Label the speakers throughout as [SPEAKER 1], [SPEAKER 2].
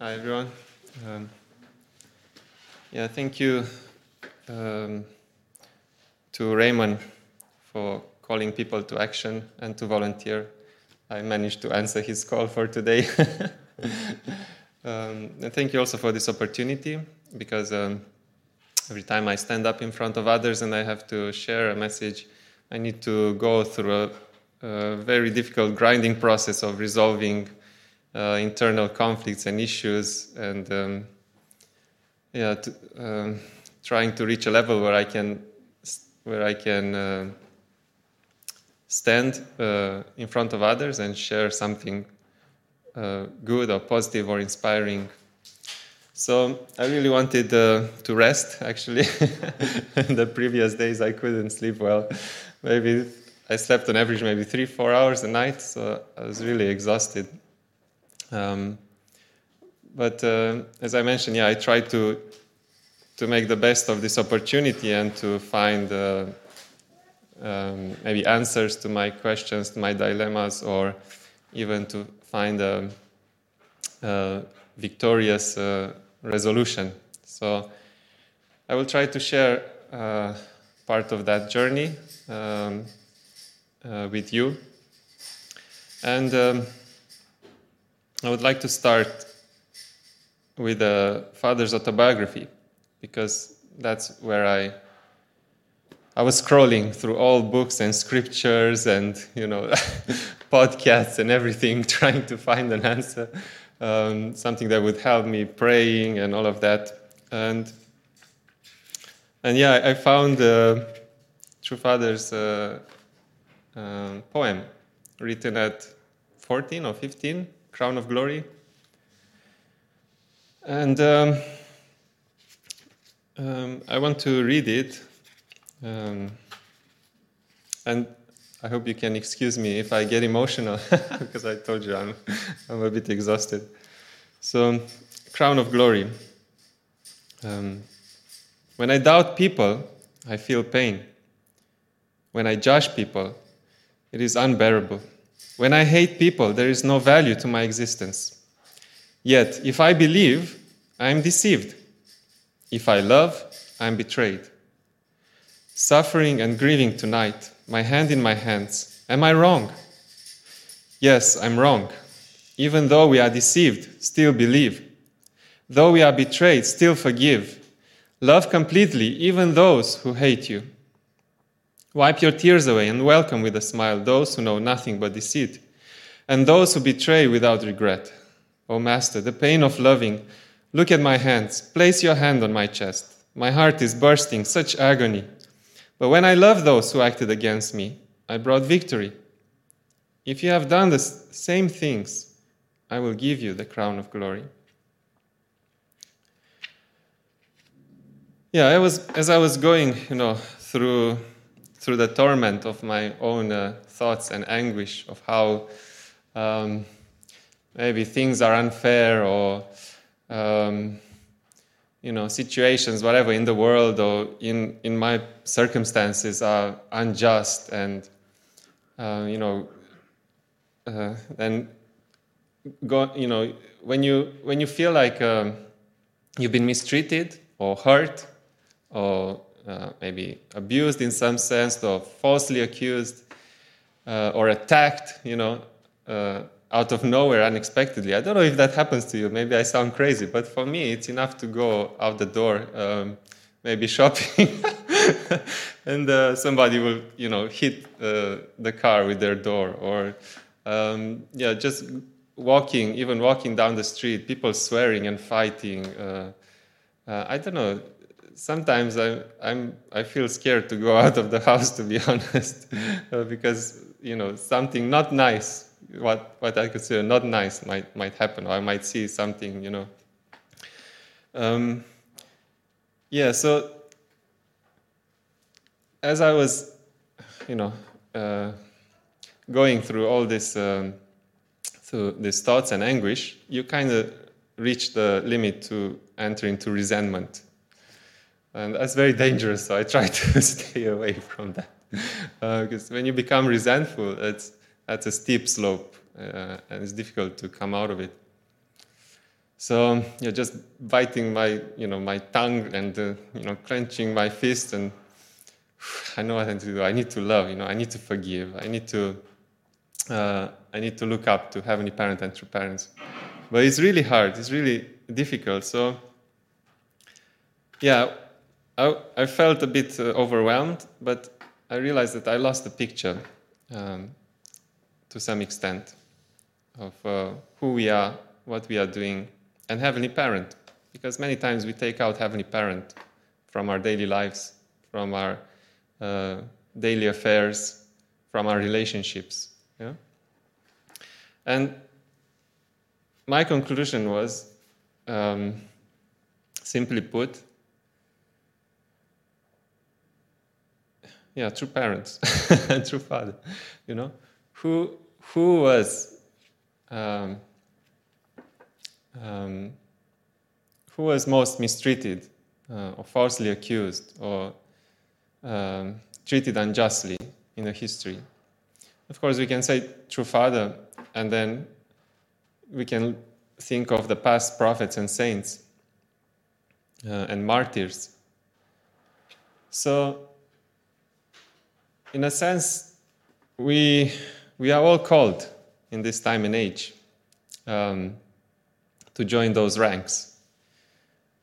[SPEAKER 1] Hi, everyone. Um, yeah, thank you um, to Raymond for calling people to action and to volunteer. I managed to answer his call for today. um, and thank you also for this opportunity because um, every time I stand up in front of others and I have to share a message, I need to go through a, a very difficult grinding process of resolving uh, internal conflicts and issues and um, yeah, to, um, trying to reach a level where I can where I can uh, stand uh, in front of others and share something uh, good or positive or inspiring. So I really wanted uh, to rest. Actually, the previous days I couldn't sleep well. Maybe I slept on average maybe three four hours a night. So I was really exhausted. Um, but uh, as I mentioned, yeah, I tried to to make the best of this opportunity and to find uh, um, maybe answers to my questions, to my dilemmas, or even to find a, a victorious uh, resolution. So I will try to share uh, part of that journey um, uh, with you. And um, I would like to start with a father's autobiography because that's where I I was scrolling through all books and scriptures and you know podcasts and everything, trying to find an answer, um, something that would help me praying and all of that. And and yeah, I found uh, True Father's uh, uh, poem written at 14 or 15, Crown of Glory. And um, um, I want to read it, um, and I hope you can excuse me if I get emotional because I told you I'm, I'm a bit exhausted. So, crown of glory. Um, when I doubt people, I feel pain. When I judge people, it is unbearable. When I hate people, there is no value to my existence. Yet, if I believe, I am deceived. If I love, I am betrayed. Suffering and grieving tonight, my hand in my hands. Am I wrong? Yes, I'm wrong. Even though we are deceived, still believe. Though we are betrayed, still forgive. Love completely even those who hate you. Wipe your tears away and welcome with a smile those who know nothing but deceit, and those who betray without regret. O oh, Master, the pain of loving Look at my hands. Place your hand on my chest. My heart is bursting, such agony. But when I love those who acted against me, I brought victory. If you have done the same things, I will give you the crown of glory. Yeah, I was as I was going, you know, through through the torment of my own uh, thoughts and anguish of how um, maybe things are unfair or um, you know situations whatever in the world or in in my circumstances are unjust and uh, you know uh, then go you know when you when you feel like um, you've been mistreated or hurt or uh, maybe abused in some sense or falsely accused uh, or attacked you know uh, out of nowhere unexpectedly. I don't know if that happens to you. Maybe I sound crazy, but for me, it's enough to go out the door, um, maybe shopping, and uh, somebody will, you know, hit uh, the car with their door, or um, yeah, just walking, even walking down the street, people swearing and fighting. I don't know. Sometimes I, I'm I feel scared to go out of the house, to be honest, uh, because you know something not nice what what I consider not nice might might happen, or I might see something, you know. Um, yeah. So as I was, you know, uh, going through all this, um, through these thoughts and anguish, you kind of reach the limit to enter into resentment, and that's very dangerous. So I try to stay away from that because uh, when you become resentful, it's that's a steep slope uh, and it's difficult to come out of it. So yeah, just biting my you know my tongue and uh, you know clenching my fist and I know what I need to do. I need to love. You know, I need to forgive. I need to uh, I need to look up to heavenly parent and true parents. But it's really hard. It's really difficult. So yeah, I, I felt a bit uh, overwhelmed, but I realized that I lost the picture um, to some extent of uh, who we are, what we are doing, and Heavenly Parent. Because many times we take out Heavenly Parent from our daily lives, from our uh, daily affairs, from our relationships. Yeah? And my conclusion was um, simply put, yeah, true parents and true father, you know, who who was um, um, who was most mistreated uh, or falsely accused or um, treated unjustly in the history. Of course, we can say true father, and then we can think of the past prophets and saints uh, and martyrs. So in a sense, we, we are all called in this time and age um, to join those ranks.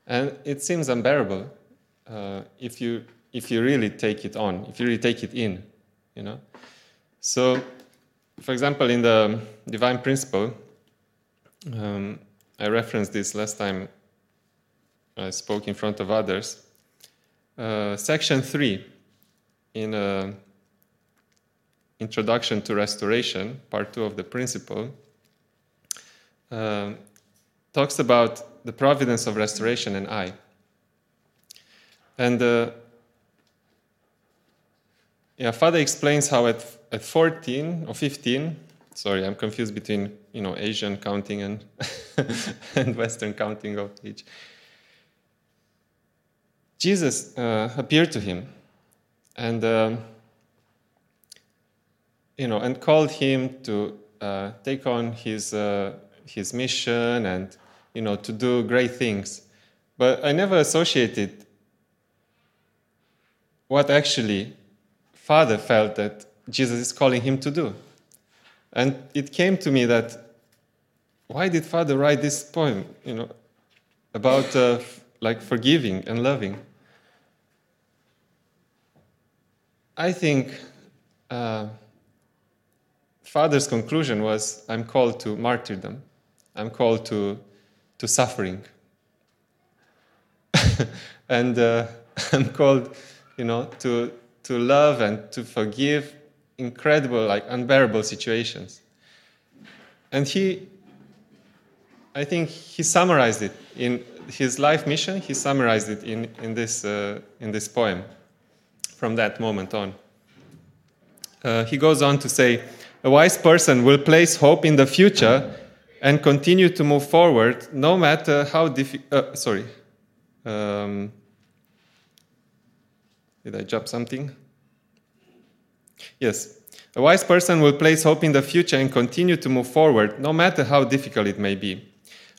[SPEAKER 1] And it seems unbearable uh, if, you, if you really take it on, if you really take it in, you know. So, for example, in the divine principle, um, I referenced this last time I spoke in front of others. Uh, section 3 in uh, Introduction to Restoration, part two of the principle, uh, talks about the providence of restoration and I. And uh, yeah, Father explains how at, at 14 or 15, sorry, I'm confused between you know Asian counting and and Western counting of age. Jesus uh, appeared to him, and. Um, you know, and called him to uh, take on his, uh, his mission and, you know, to do great things. But I never associated what actually Father felt that Jesus is calling him to do. And it came to me that why did Father write this poem, you know, about uh, like forgiving and loving? I think uh, father's conclusion was I'm called to martyrdom, I'm called to, to suffering. and uh, I'm called, you know, to, to love and to forgive incredible, like unbearable situations. And he, I think he summarized it in his life mission, he summarized it in, in, this, uh, in this poem from that moment on. Uh, he goes on to say, a wise person will place hope in the future and continue to move forward no matter how difficult. Uh, sorry. Um, did I jump something? Yes. A wise person will place hope in the future and continue to move forward no matter how difficult it may be.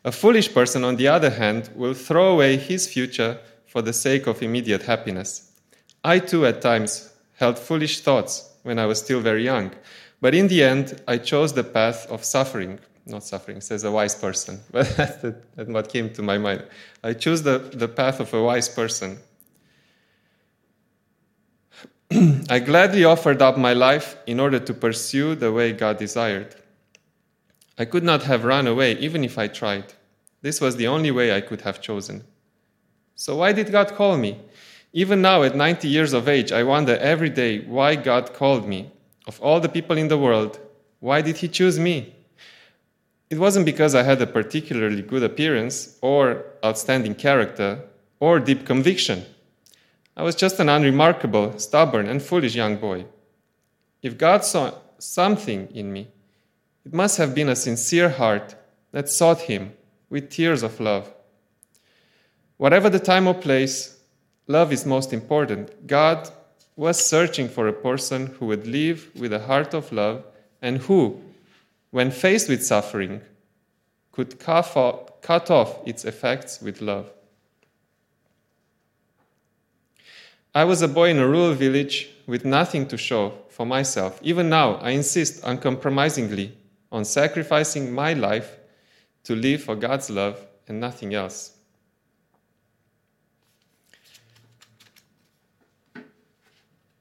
[SPEAKER 1] A foolish person, on the other hand, will throw away his future for the sake of immediate happiness. I too, at times, held foolish thoughts when I was still very young. But in the end, I chose the path of suffering. Not suffering, says a wise person, but that's, what came to my mind. I chose the, the path of a wise person. I gladly offered up my life in order to pursue the way God desired. I could not have run away even if I tried. This was the only way I could have chosen. So, why did God call me? Even now, at 90 years of age, I wonder every day why God called me of all the people in the world, why did he choose me? It wasn't because I had a particularly good appearance, or outstanding character, or deep conviction. I was just an unremarkable, stubborn, and foolish young boy. If God saw something in me, it must have been a sincere heart that sought Him with tears of love. Whatever the time or place, love is most important. God was searching for a person who would live with a heart of love and who, when faced with suffering, could cut off its effects with love. I was a boy in a rural village with nothing to show for myself. Even now, I insist uncompromisingly on sacrificing my life to live for God's love and nothing else.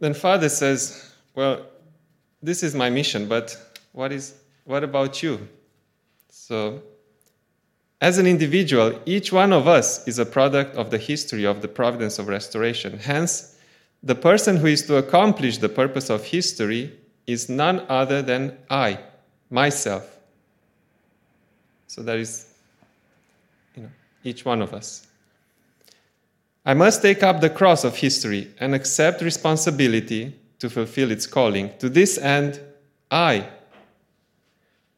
[SPEAKER 1] Then Father says, Well, this is my mission, but what, is, what about you? So, as an individual, each one of us is a product of the history of the providence of restoration. Hence, the person who is to accomplish the purpose of history is none other than I, myself. So there is, you know, each one of us. I must take up the cross of history and accept responsibility to fulfill its calling. To this end, I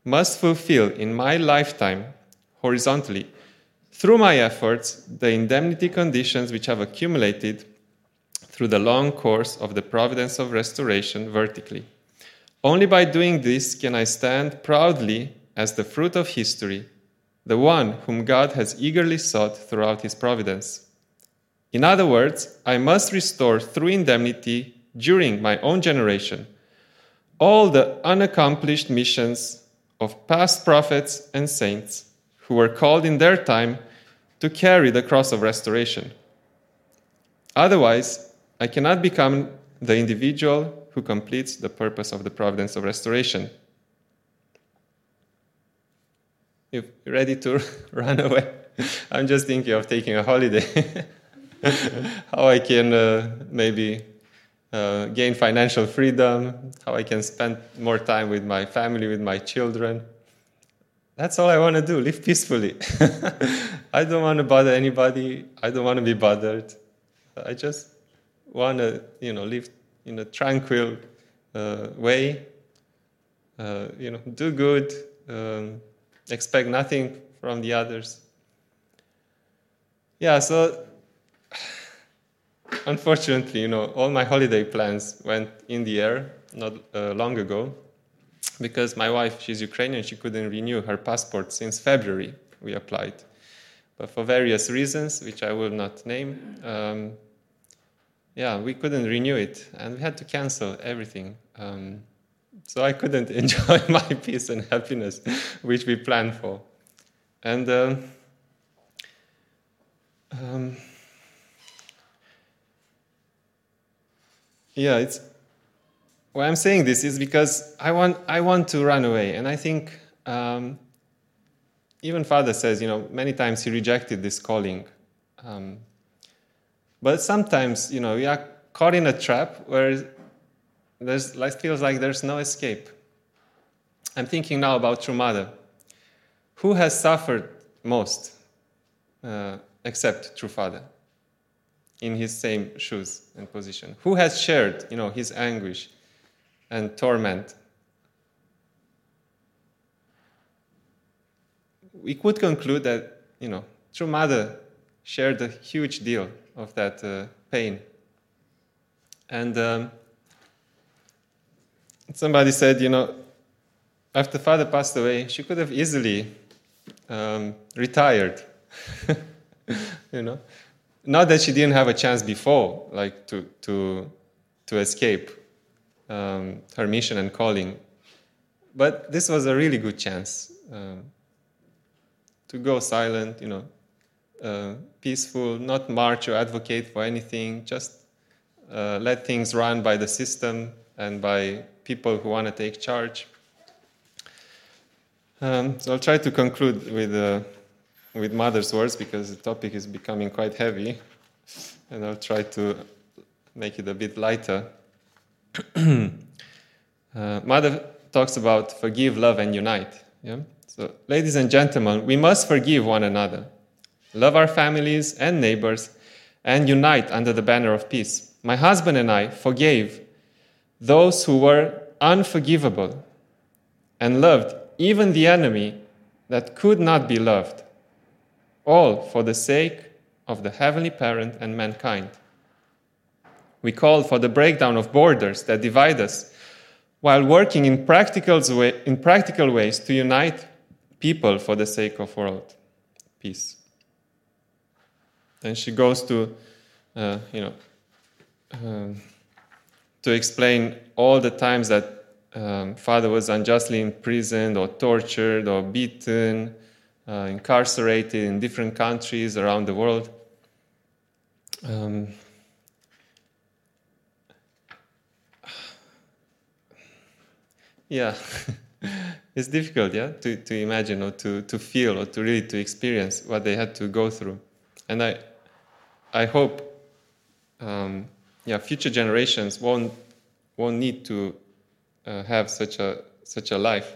[SPEAKER 1] must fulfill in my lifetime, horizontally, through my efforts, the indemnity conditions which have accumulated through the long course of the providence of restoration vertically. Only by doing this can I stand proudly as the fruit of history, the one whom God has eagerly sought throughout his providence. In other words, I must restore through indemnity during my own generation all the unaccomplished missions of past prophets and saints who were called in their time to carry the cross of restoration. Otherwise, I cannot become the individual who completes the purpose of the providence of restoration. You ready to run away? I'm just thinking of taking a holiday. how I can uh, maybe uh, gain financial freedom, how I can spend more time with my family, with my children. That's all I want to do, live peacefully. I don't want to bother anybody. I don't want to be bothered. I just want to, you know, live in a tranquil uh, way. Uh, you know, do good, um, expect nothing from the others. Yeah, so unfortunately, you know, all my holiday plans went in the air not uh, long ago because my wife, she's Ukrainian, she couldn't renew her passport since February. We applied. But for various reasons, which I will not name, um, yeah, we couldn't renew it and we had to cancel everything. Um, so I couldn't enjoy my peace and happiness, which we planned for. And uh, um, yeah, it's why I'm saying this is because I want I want to run away, and I think um, even Father says, you know, many times he rejected this calling, um, but sometimes you know we are caught in a trap where there's like feels like there's no escape. I'm thinking now about True Mother. Who has suffered most, uh, except True Father? In his same shoes and position? Who has shared, you know, his anguish and torment? We could conclude that, you know, True Mother shared a huge deal of that uh, pain. And um, somebody said, you know, after father passed away, she could have easily um, retired. you know, not that she didn't have a chance before, like to to to escape um, her mission and calling, but this was a really good chance um, to go silent, you know, uh, peaceful, not march or advocate for anything, just uh, let things run by the system and by people who want to take charge. Um, so I'll try to conclude with. Uh, with mother's words because the topic is becoming quite heavy, and I'll try to make it a bit lighter. uh, mother talks about forgive, love, and unite. Yeah? So, ladies and gentlemen, we must forgive one another, love our families and neighbors, and unite under the banner of peace. My husband and I forgave those who were unforgivable and loved even the enemy that could not be loved all for the sake of the Heavenly Parent and mankind. We call for the breakdown of borders that divide us while working in practical, way, in practical ways to unite people for the sake of world peace. Then she goes to, uh, you know, um, to explain all the times that um, father was unjustly imprisoned or tortured or beaten, uh, incarcerated in different countries around the world. Um, yeah, it's difficult, yeah, to, to imagine or to, to feel or to really to experience what they had to go through. And I, I hope, um, yeah, future generations won't, won't need to uh, have such a, such a life.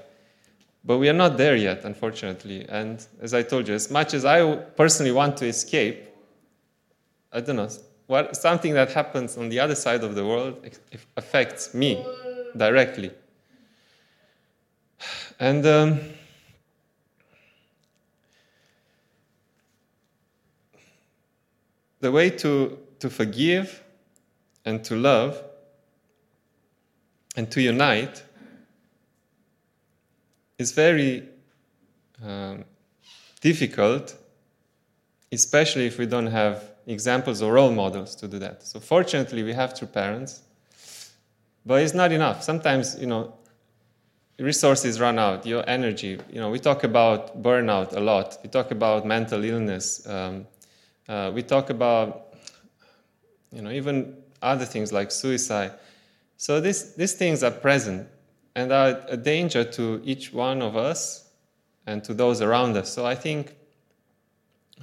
[SPEAKER 1] But we are not there yet, unfortunately. And as I told you, as much as I personally want to escape, I don't know, what, something that happens on the other side of the world affects me directly. And um, the way to, to forgive and to love and to unite is very um, difficult, especially if we don't have examples or role models to do that. So fortunately, we have two parents, but it's not enough. Sometimes, you know, resources run out, your energy. You know, we talk about burnout a lot. We talk about mental illness. Um, uh, we talk about, you know, even other things like suicide. So this, these things are present and are a danger to each one of us and to those around us. So I think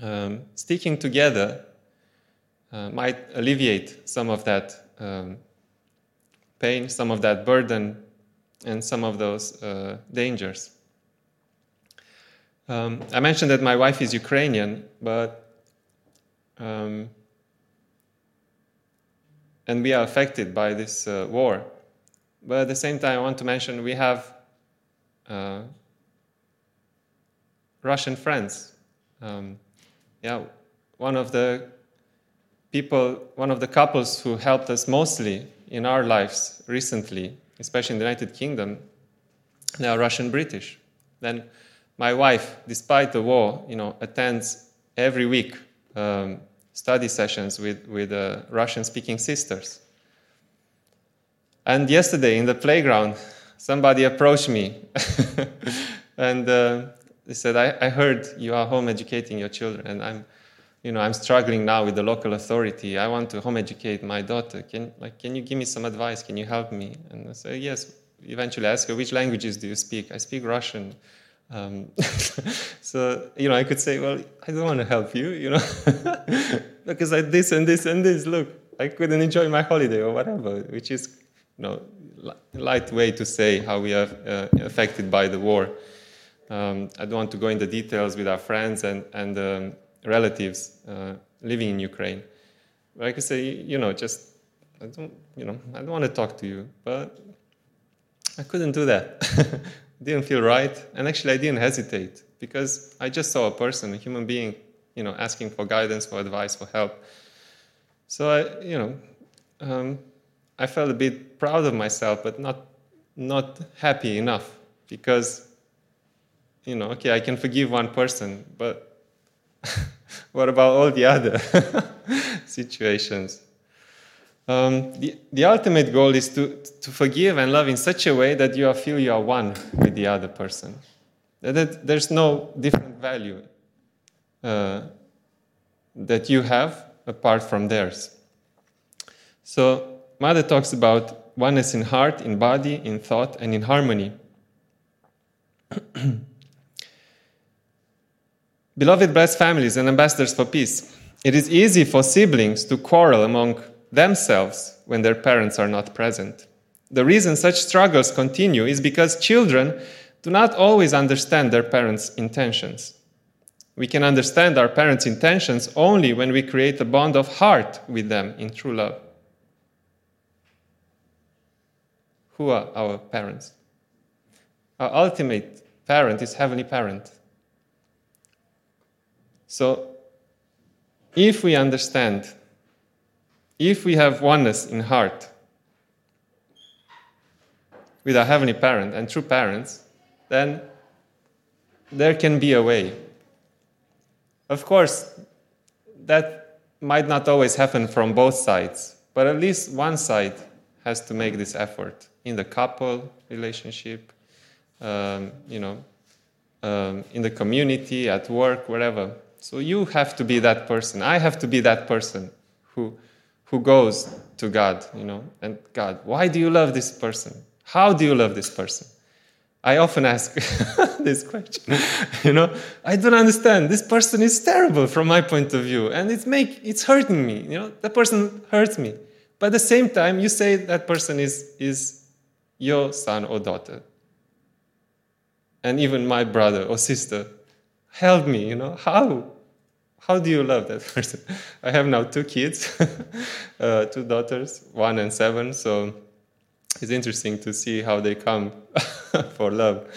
[SPEAKER 1] um, sticking together uh, might alleviate some of that um, pain, some of that burden, and some of those uh, dangers. Um, I mentioned that my wife is Ukrainian, but um, and we are affected by this uh, war. But at the same time, I want to mention we have uh, Russian friends. Um, yeah, one of the people, one of the couples who helped us mostly in our lives recently, especially in the United Kingdom, they are Russian British. Then my wife, despite the war, you know, attends every week um, study sessions with, with uh, Russian speaking sisters. And yesterday in the playground, somebody approached me and uh, they said, I, I heard you are home educating your children, and I'm, you know, I'm struggling now with the local authority. I want to home educate my daughter. Can, like, can you give me some advice? Can you help me? And I said, yes. Eventually, I asked her, which languages do you speak? I speak Russian. Um, so, you know, I could say, well, I don't want to help you, you know, because I this and this and this. Look, I couldn't enjoy my holiday or whatever, which is, you know, light way to say how we are uh, affected by the war. Um, I don't want to go into details with our friends and, and um, relatives uh, living in Ukraine. But I could say, you know, just, I don't, you know, I don't want to talk to you, but I couldn't do that. didn't feel right. And actually, I didn't hesitate because I just saw a person, a human being, you know, asking for guidance, for advice, for help. So I, you know, um, I felt a bit proud of myself, but not not happy enough because, you know, okay, I can forgive one person, but what about all the other situations? Um, the, the ultimate goal is to, to forgive and love in such a way that you feel you are one with the other person. That, that there's no different value uh, that you have apart from theirs. So, Mother talks about oneness in heart, in body, in thought, and in harmony. Beloved, blessed families and ambassadors for peace, it is easy for siblings to quarrel among themselves when their parents are not present. The reason such struggles continue is because children do not always understand their parents' intentions. We can understand our parents' intentions only when we create a bond of heart with them in true love. Who are our parents? Our ultimate parent is Heavenly Parent. So, if we understand if we have oneness in heart with our Heavenly Parent and true parents, then there can be a way. Of course, that might not always happen from both sides, but at least one side has to make this effort in the couple relationship, um, you know, um, in the community, at work, wherever. So you have to be that person. I have to be that person who, who goes to God, you know, and God, why do you love this person? How do you love this person? I often ask this question. you know, I don't understand. This person is terrible from my point of view, and it's make it's hurting me. You know, that person hurts me. But at the same time, you say that person is is your son or daughter, and even my brother or sister. Help me. You know how. How do you love that person? I have now two kids, uh, two daughters, one and seven. So it's interesting to see how they come for love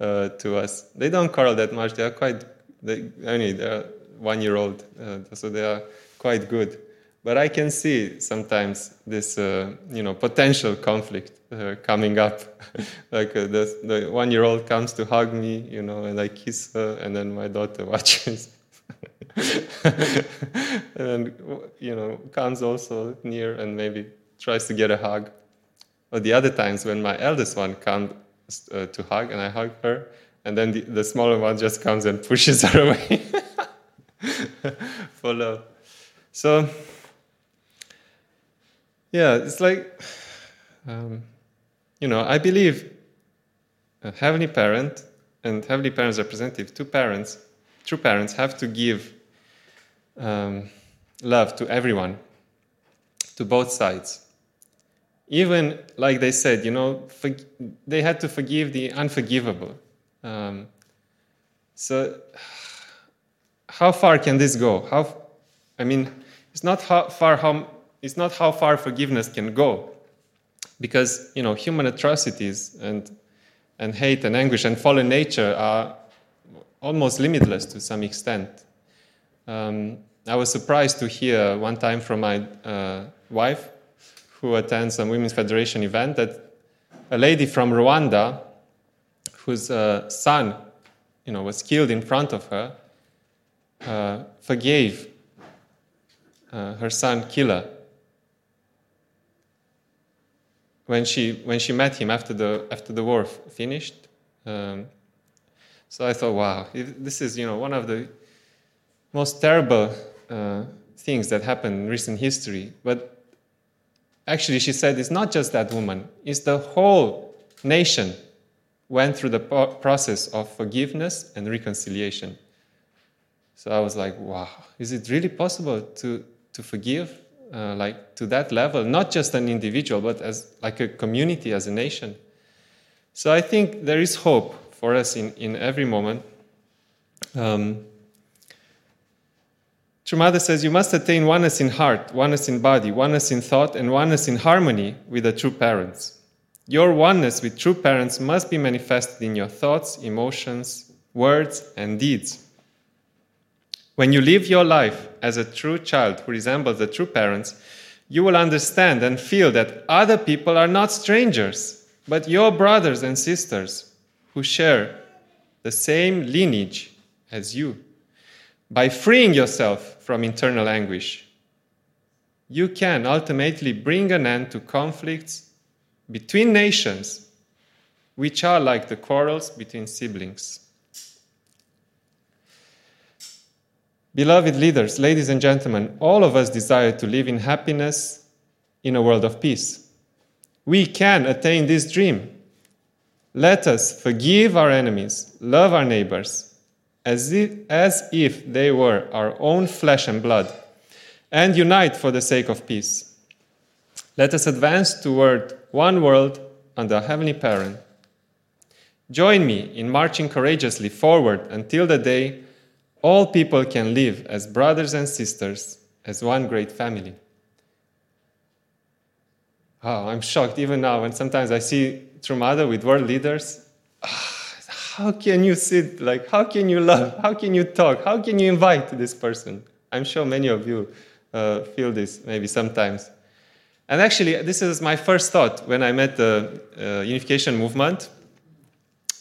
[SPEAKER 1] uh, to us. They don't quarrel that much. They are quite, they, they're one year old, uh, so they are quite good. But I can see sometimes this, uh, you know, potential conflict uh, coming up. like uh, the, the one year old comes to hug me, you know, and I kiss her, and then my daughter watches. and you know, comes also near and maybe tries to get a hug. Or the other times when my eldest one comes uh, to hug and I hug her, and then the, the smaller one just comes and pushes her away for love. So, yeah, it's like, um, you know, I believe a heavenly parent and heavenly parents representative, two parents, true parents, have to give um, love to everyone, to both sides even like they said, you know, for, they had to forgive the unforgivable. Um, so, how far can this go? How, I mean, it's not how far how it's not how far forgiveness can go, because you know human atrocities and and hate and anguish and fallen nature are almost limitless to some extent. Um, I was surprised to hear one time from my uh, wife who attends a Women's Federation event that a lady from Rwanda, whose uh, son, you know, was killed in front of her, uh, forgave uh, her son killer when she when she met him after the after the war finished. Um, so I thought, wow, this is you know one of the most terrible uh, things that happened in recent history, but actually, she said it's not just that woman, it's the whole nation went through the process of forgiveness and reconciliation. So I was like, wow, is it really possible to, to forgive uh, like to that level, not just an individual, but as like a community, as a nation? So I think there is hope for us in, in every moment. Um, Mother says you must attain oneness in heart, oneness in body, oneness in thought, and oneness in harmony with the true parents. Your oneness with true parents must be manifested in your thoughts, emotions, words, and deeds. When you live your life as a true child who resembles the true parents, you will understand and feel that other people are not strangers, but your brothers and sisters who share the same lineage as you. By freeing yourself from internal anguish, you can ultimately bring an end to conflicts between nations, which are like the quarrels between siblings. Beloved leaders, ladies and gentlemen, all of us desire to live in happiness in a world of peace. We can attain this dream. Let us forgive our enemies, love our neighbors, as if, as if they were our own flesh and blood, and unite for the sake of peace. Let us advance toward one world under a heavenly parent. Join me in marching courageously forward until the day all people can live as brothers and sisters, as one great family. Oh, I'm shocked even now when sometimes I see Mother with world leaders. Oh, how can you sit like how can you love how can you talk how can you invite this person i'm sure many of you uh, feel this maybe sometimes and actually this is my first thought when i met the uh, unification movement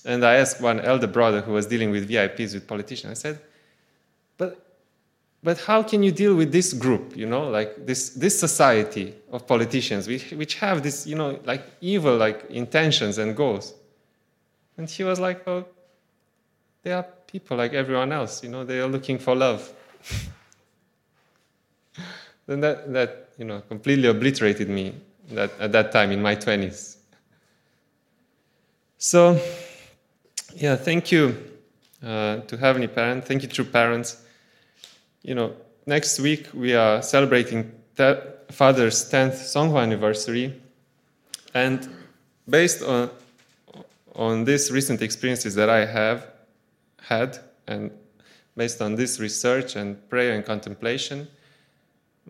[SPEAKER 1] and i asked one elder brother who was dealing with vips with politicians i said but but how can you deal with this group, you know, like this, this society of politicians, which, which have this, you know, like evil like intentions and goals? And he was like, well, they are people like everyone else, you know, they are looking for love. then that, that, you know, completely obliterated me that, at that time in my 20s. So, yeah, thank you uh, to Heavenly Parent. Thank you, true parents you know, next week we are celebrating Father's 10th Seonghwa anniversary. And based on, on these recent experiences that I have had, and based on this research and prayer and contemplation,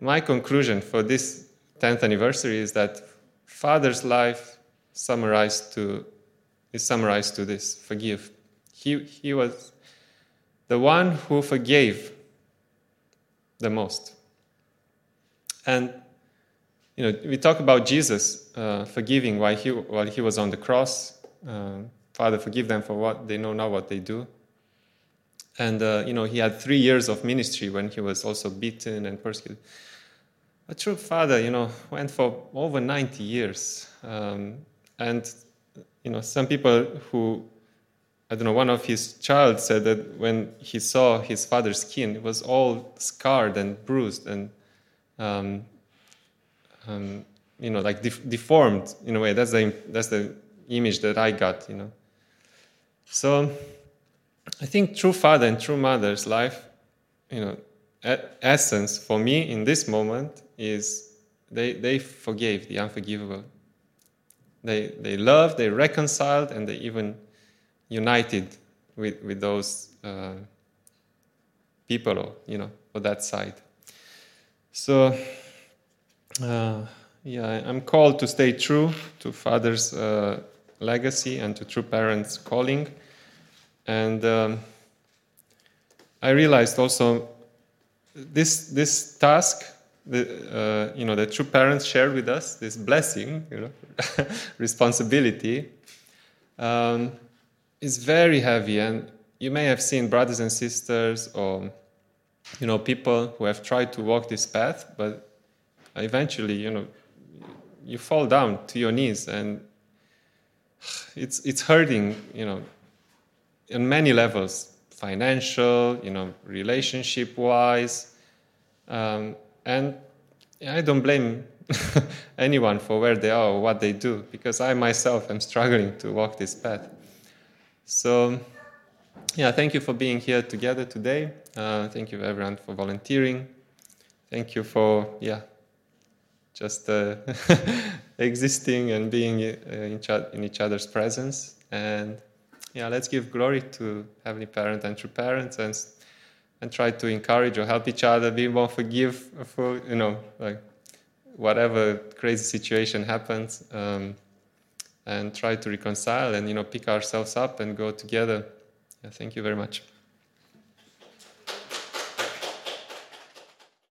[SPEAKER 1] my conclusion for this 10th anniversary is that Father's life summarized to, is summarized to this forgive. He, he was the one who forgave the most. And you know, we talk about Jesus uh, forgiving while he while he was on the cross. Uh, Father, forgive them for what they know not what they do. And uh, you know, he had three years of ministry when he was also beaten and persecuted. A true father, you know, went for over 90 years. Um, and you know, some people who I don't know, one of his child said that when he saw his father's skin, it was all scarred and bruised and, um, um, you know, like def- deformed in a way. That's the, that's the image that I got, you know. So I think true father and true mother's life, you know, essence for me in this moment is they, they forgave the unforgivable. They, they loved, they reconciled, and they even united with, with those uh, people, you know, for that side. So, uh, yeah, I'm called to stay true to Father's uh, legacy and to true parents' calling. And um, I realized also this, this task, the, uh, you know, the true parents shared with us, this blessing, you know, responsibility, um, is very heavy and you may have seen brothers and sisters or you know people who have tried to walk this path but eventually you know you fall down to your knees and it's it's hurting you know on many levels financial you know relationship wise um, and i don't blame anyone for where they are or what they do because i myself am struggling to walk this path so, yeah, thank you for being here together today. Uh, thank you, everyone, for volunteering. Thank you for, yeah, just uh, existing and being uh, in, in, each other's presence. And yeah, let's give glory to Heavenly Parent and True Parents and, and try to encourage or help each other, be more forgive for, you know, like whatever crazy situation happens. Um, and try to reconcile and you know pick ourselves up and go together. Yeah, thank you very much.